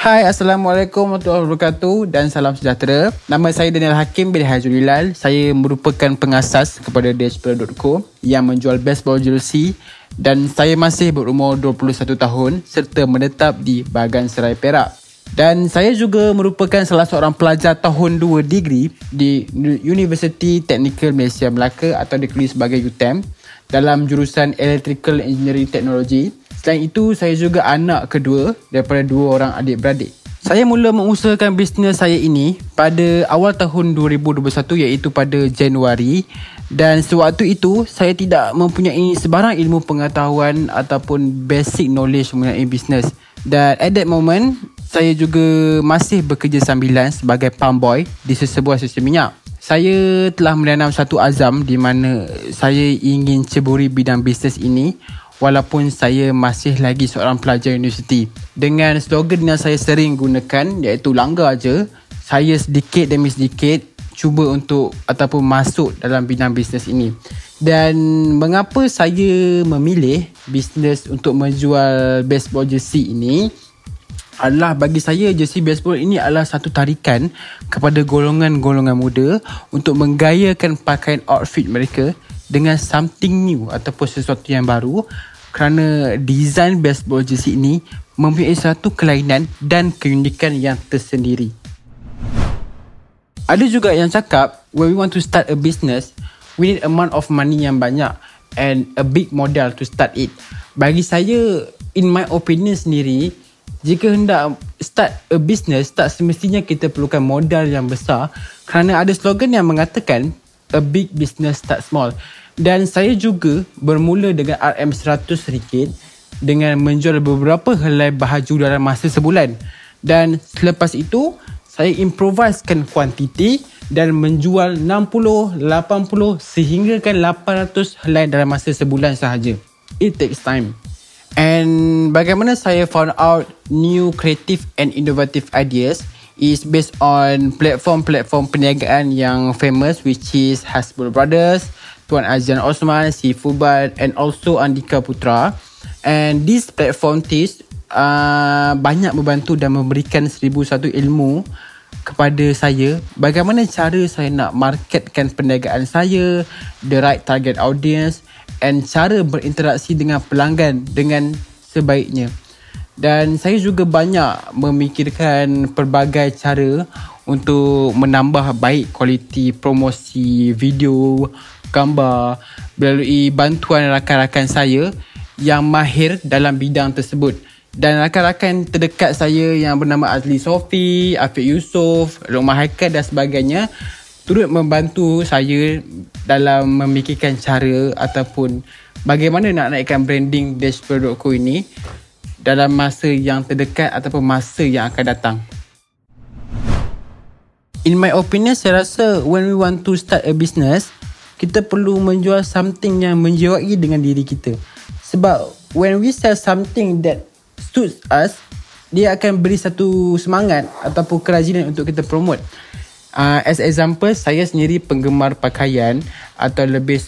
Hai, Assalamualaikum warahmatullahi wabarakatuh dan salam sejahtera. Nama saya Daniel Hakim bin Hajulilal. Saya merupakan pengasas kepada Dashpro.co yang menjual baseball jersey dan saya masih berumur 21 tahun serta menetap di Bagan Serai Perak. Dan saya juga merupakan salah seorang pelajar tahun 2 degree di University Technical Malaysia Melaka atau dikenali sebagai UTEM dalam jurusan Electrical Engineering Technology Selain itu, saya juga anak kedua daripada dua orang adik-beradik. Saya mula mengusahakan bisnes saya ini pada awal tahun 2021 iaitu pada Januari dan sewaktu itu saya tidak mempunyai sebarang ilmu pengetahuan ataupun basic knowledge mengenai bisnes. Dan at that moment, saya juga masih bekerja sambilan sebagai pump boy di sesebuah stesen minyak. Saya telah menanam satu azam di mana saya ingin ceburi bidang bisnes ini walaupun saya masih lagi seorang pelajar universiti. Dengan slogan yang saya sering gunakan iaitu langgar aja, saya sedikit demi sedikit cuba untuk ataupun masuk dalam bidang bisnes ini. Dan mengapa saya memilih bisnes untuk menjual baseball jersey ini? adalah bagi saya jersey baseball ini adalah satu tarikan kepada golongan-golongan muda untuk menggayakan pakaian outfit mereka dengan something new ataupun sesuatu yang baru kerana design baseball jersey ini mempunyai satu kelainan dan keunikan yang tersendiri. Ada juga yang cakap when we want to start a business, we need amount of money yang banyak and a big model to start it. Bagi saya, in my opinion sendiri, jika hendak start a business, tak semestinya kita perlukan modal yang besar kerana ada slogan yang mengatakan a big business start small. Dan saya juga bermula dengan RM100 ringgit dengan menjual beberapa helai baju dalam masa sebulan. Dan selepas itu, saya improvisekan kuantiti dan menjual 60, 80 sehingga kan 800 helai dalam masa sebulan sahaja. It takes time. And bagaimana saya found out new creative and innovative ideas is based on platform-platform perniagaan yang famous which is Hasbro Brothers, Tuan Azian Osman, si Fubat and also Andika Putra. And this platform test uh, banyak membantu dan memberikan seribu satu ilmu kepada saya bagaimana cara saya nak marketkan perniagaan saya, the right target audience and cara berinteraksi dengan pelanggan dengan sebaiknya. Dan saya juga banyak memikirkan pelbagai cara untuk menambah baik kualiti promosi video, gambar melalui bantuan rakan-rakan saya yang mahir dalam bidang tersebut. Dan rakan-rakan terdekat saya yang bernama Azli Sofi, Afiq Yusof, Rumah Haikal dan sebagainya turut membantu saya dalam memikirkan cara ataupun bagaimana nak naikkan branding Dashboard.co ini dalam masa yang terdekat ataupun masa yang akan datang. In my opinion, saya rasa when we want to start a business, kita perlu menjual something yang menjiwai dengan diri kita. Sebab when we sell something that suits us, dia akan beri satu semangat ataupun kerajinan untuk kita promote. Uh, as example, saya sendiri penggemar pakaian atau lebih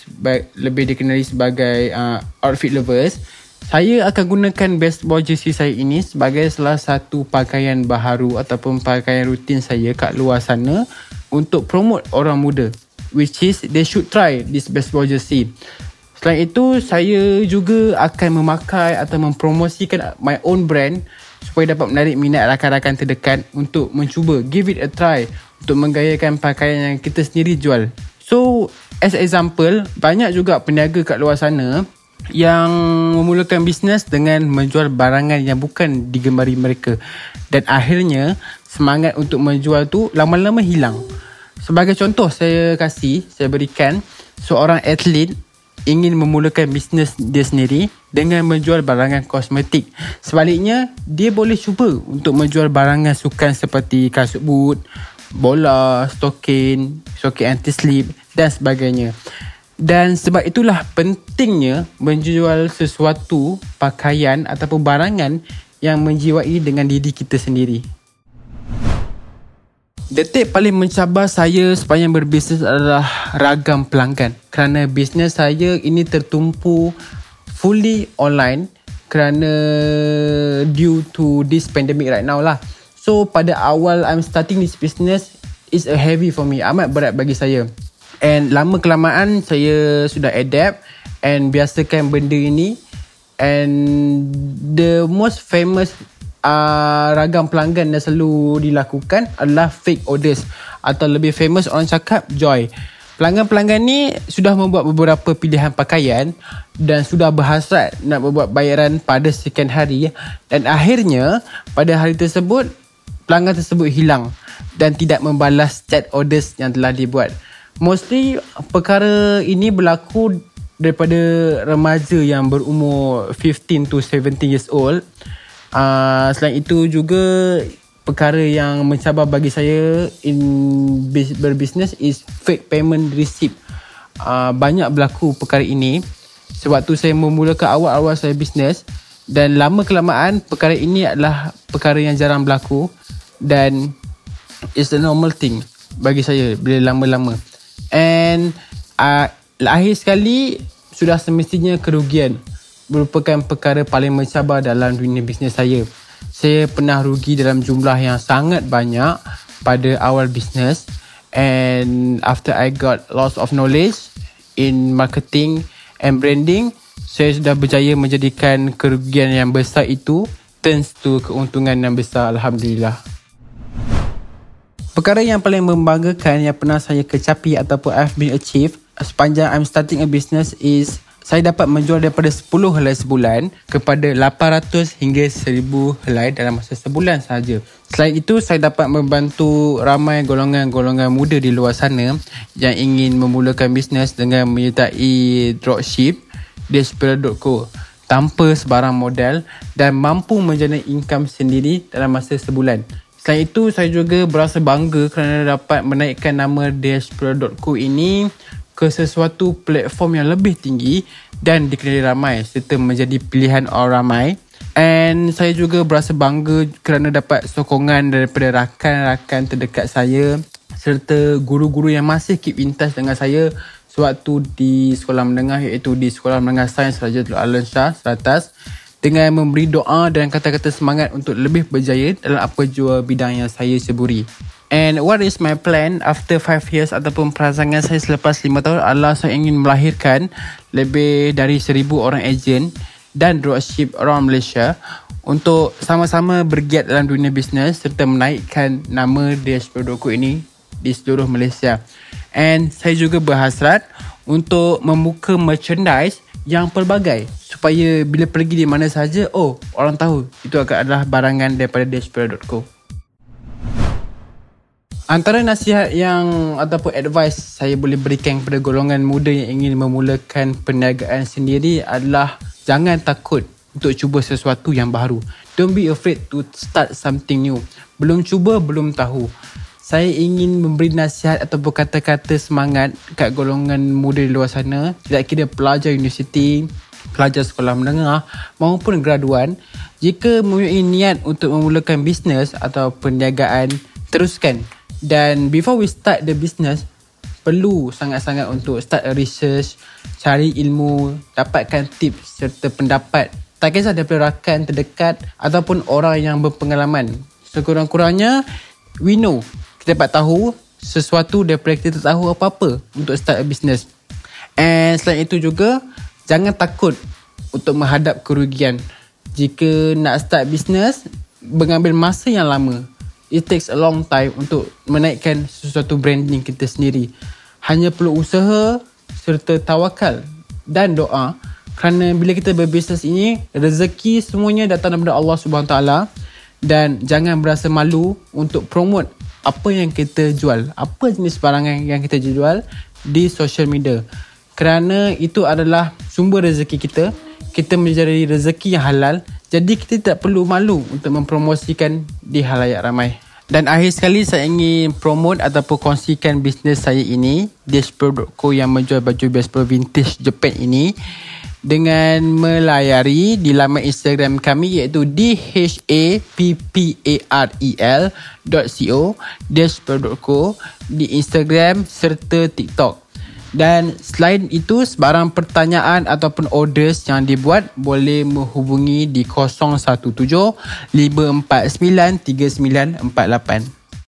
lebih dikenali sebagai uh, outfit lovers. Saya akan gunakan baseball jersey saya ini sebagai salah satu pakaian baharu ataupun pakaian rutin saya kat luar sana untuk promote orang muda which is they should try this baseball jersey. Selain itu, saya juga akan memakai atau mempromosikan my own brand supaya dapat menarik minat rakan-rakan terdekat untuk mencuba give it a try untuk menggayakan pakaian yang kita sendiri jual. So, as example, banyak juga peniaga kat luar sana yang memulakan bisnes dengan menjual barangan yang bukan digemari mereka. Dan akhirnya, semangat untuk menjual tu lama-lama hilang. Sebagai contoh saya kasih, saya berikan seorang atlet ingin memulakan bisnes dia sendiri dengan menjual barangan kosmetik. Sebaliknya, dia boleh cuba untuk menjual barangan sukan seperti kasut boot, bola, stokin, stokin anti-slip dan sebagainya. Dan sebab itulah pentingnya menjual sesuatu pakaian ataupun barangan yang menjiwai dengan diri kita sendiri. Detik paling mencabar saya sepanjang berbisnes adalah ragam pelanggan. Kerana bisnes saya ini tertumpu fully online kerana due to this pandemic right now lah. So pada awal I'm starting this business is a heavy for me. Amat berat bagi saya. And lama kelamaan saya sudah adapt and biasakan benda ini. And the most famous uh, ragam pelanggan yang selalu dilakukan adalah fake orders. Atau lebih famous orang cakap joy. Pelanggan-pelanggan ni sudah membuat beberapa pilihan pakaian dan sudah berhasrat nak membuat bayaran pada sekian hari dan akhirnya pada hari tersebut pelanggan tersebut hilang dan tidak membalas chat orders yang telah dibuat. Mostly perkara ini berlaku daripada remaja yang berumur 15 to 17 years old. Uh, selain itu juga perkara yang mencabar bagi saya in berbisnes is fake payment receipt. Uh, banyak berlaku perkara ini sewaktu saya memulakan awal-awal saya bisnes dan lama kelamaan perkara ini adalah perkara yang jarang berlaku dan it's a normal thing bagi saya bila lama-lama. And uh, akhir sekali sudah semestinya kerugian merupakan perkara paling mencabar dalam dunia bisnes saya. Saya pernah rugi dalam jumlah yang sangat banyak pada awal bisnes. And after I got lots of knowledge in marketing and branding saya sudah berjaya menjadikan kerugian yang besar itu turns to keuntungan yang besar Alhamdulillah. Perkara yang paling membanggakan yang pernah saya kecapi ataupun I've been achieved sepanjang I'm starting a business is saya dapat menjual daripada 10 helai sebulan kepada 800 hingga 1000 helai dalam masa sebulan sahaja. Selain itu, saya dapat membantu ramai golongan-golongan muda di luar sana yang ingin memulakan bisnes dengan menyertai dropship di Spira.co tanpa sebarang modal dan mampu menjana income sendiri dalam masa sebulan. Selain itu, saya juga berasa bangga kerana dapat menaikkan nama Despera.co ini ke sesuatu platform yang lebih tinggi dan dikenali ramai serta menjadi pilihan orang ramai. And saya juga berasa bangga kerana dapat sokongan daripada rakan-rakan terdekat saya serta guru-guru yang masih keep in touch dengan saya sewaktu di sekolah menengah iaitu di Sekolah Menengah Sains Raja Teluk Alan Shah, Seratas dengan memberi doa dan kata-kata semangat untuk lebih berjaya dalam apa jua bidang yang saya seburi. And what is my plan after 5 years ataupun perancangan saya selepas 5 tahun adalah saya ingin melahirkan lebih dari 1000 orang ejen dan dropship around Malaysia untuk sama-sama bergiat dalam dunia bisnes serta menaikkan nama Diaspora.co ini di seluruh Malaysia. And saya juga berhasrat untuk membuka merchandise yang pelbagai supaya bila pergi di mana saja, oh orang tahu itu adalah barangan daripada Diaspora.co. Antara nasihat yang ataupun advice saya boleh berikan kepada golongan muda yang ingin memulakan perniagaan sendiri adalah jangan takut untuk cuba sesuatu yang baru. Don't be afraid to start something new. Belum cuba, belum tahu. Saya ingin memberi nasihat ataupun kata-kata semangat kat golongan muda di luar sana. Tidak kira pelajar universiti, pelajar sekolah menengah maupun graduan. Jika mempunyai niat untuk memulakan bisnes atau perniagaan, teruskan. Dan before we start the business, perlu sangat-sangat untuk start a research, cari ilmu, dapatkan tips serta pendapat. Tak kisah daripada rakan terdekat ataupun orang yang berpengalaman. Sekurang-kurangnya, we know. Kita dapat tahu sesuatu daripada kita tak tahu apa-apa untuk start a business. And selain itu juga, jangan takut untuk menghadap kerugian. Jika nak start business, mengambil masa yang lama it takes a long time untuk menaikkan sesuatu branding kita sendiri. Hanya perlu usaha serta tawakal dan doa kerana bila kita berbisnes ini rezeki semuanya datang daripada Allah Subhanahu taala dan jangan berasa malu untuk promote apa yang kita jual, apa jenis barangan yang kita jual di social media. Kerana itu adalah sumber rezeki kita, kita menjadi rezeki yang halal jadi kita tidak perlu malu untuk mempromosikan di halayak ramai. Dan akhir sekali saya ingin promote ataupun kongsikan bisnes saya ini Despro.co yang menjual baju Despro Vintage Japan ini dengan melayari di laman Instagram kami iaitu dhapparel.co Despro.co di Instagram serta TikTok. Dan selain itu sebarang pertanyaan ataupun orders yang dibuat boleh menghubungi di 017 549 3948.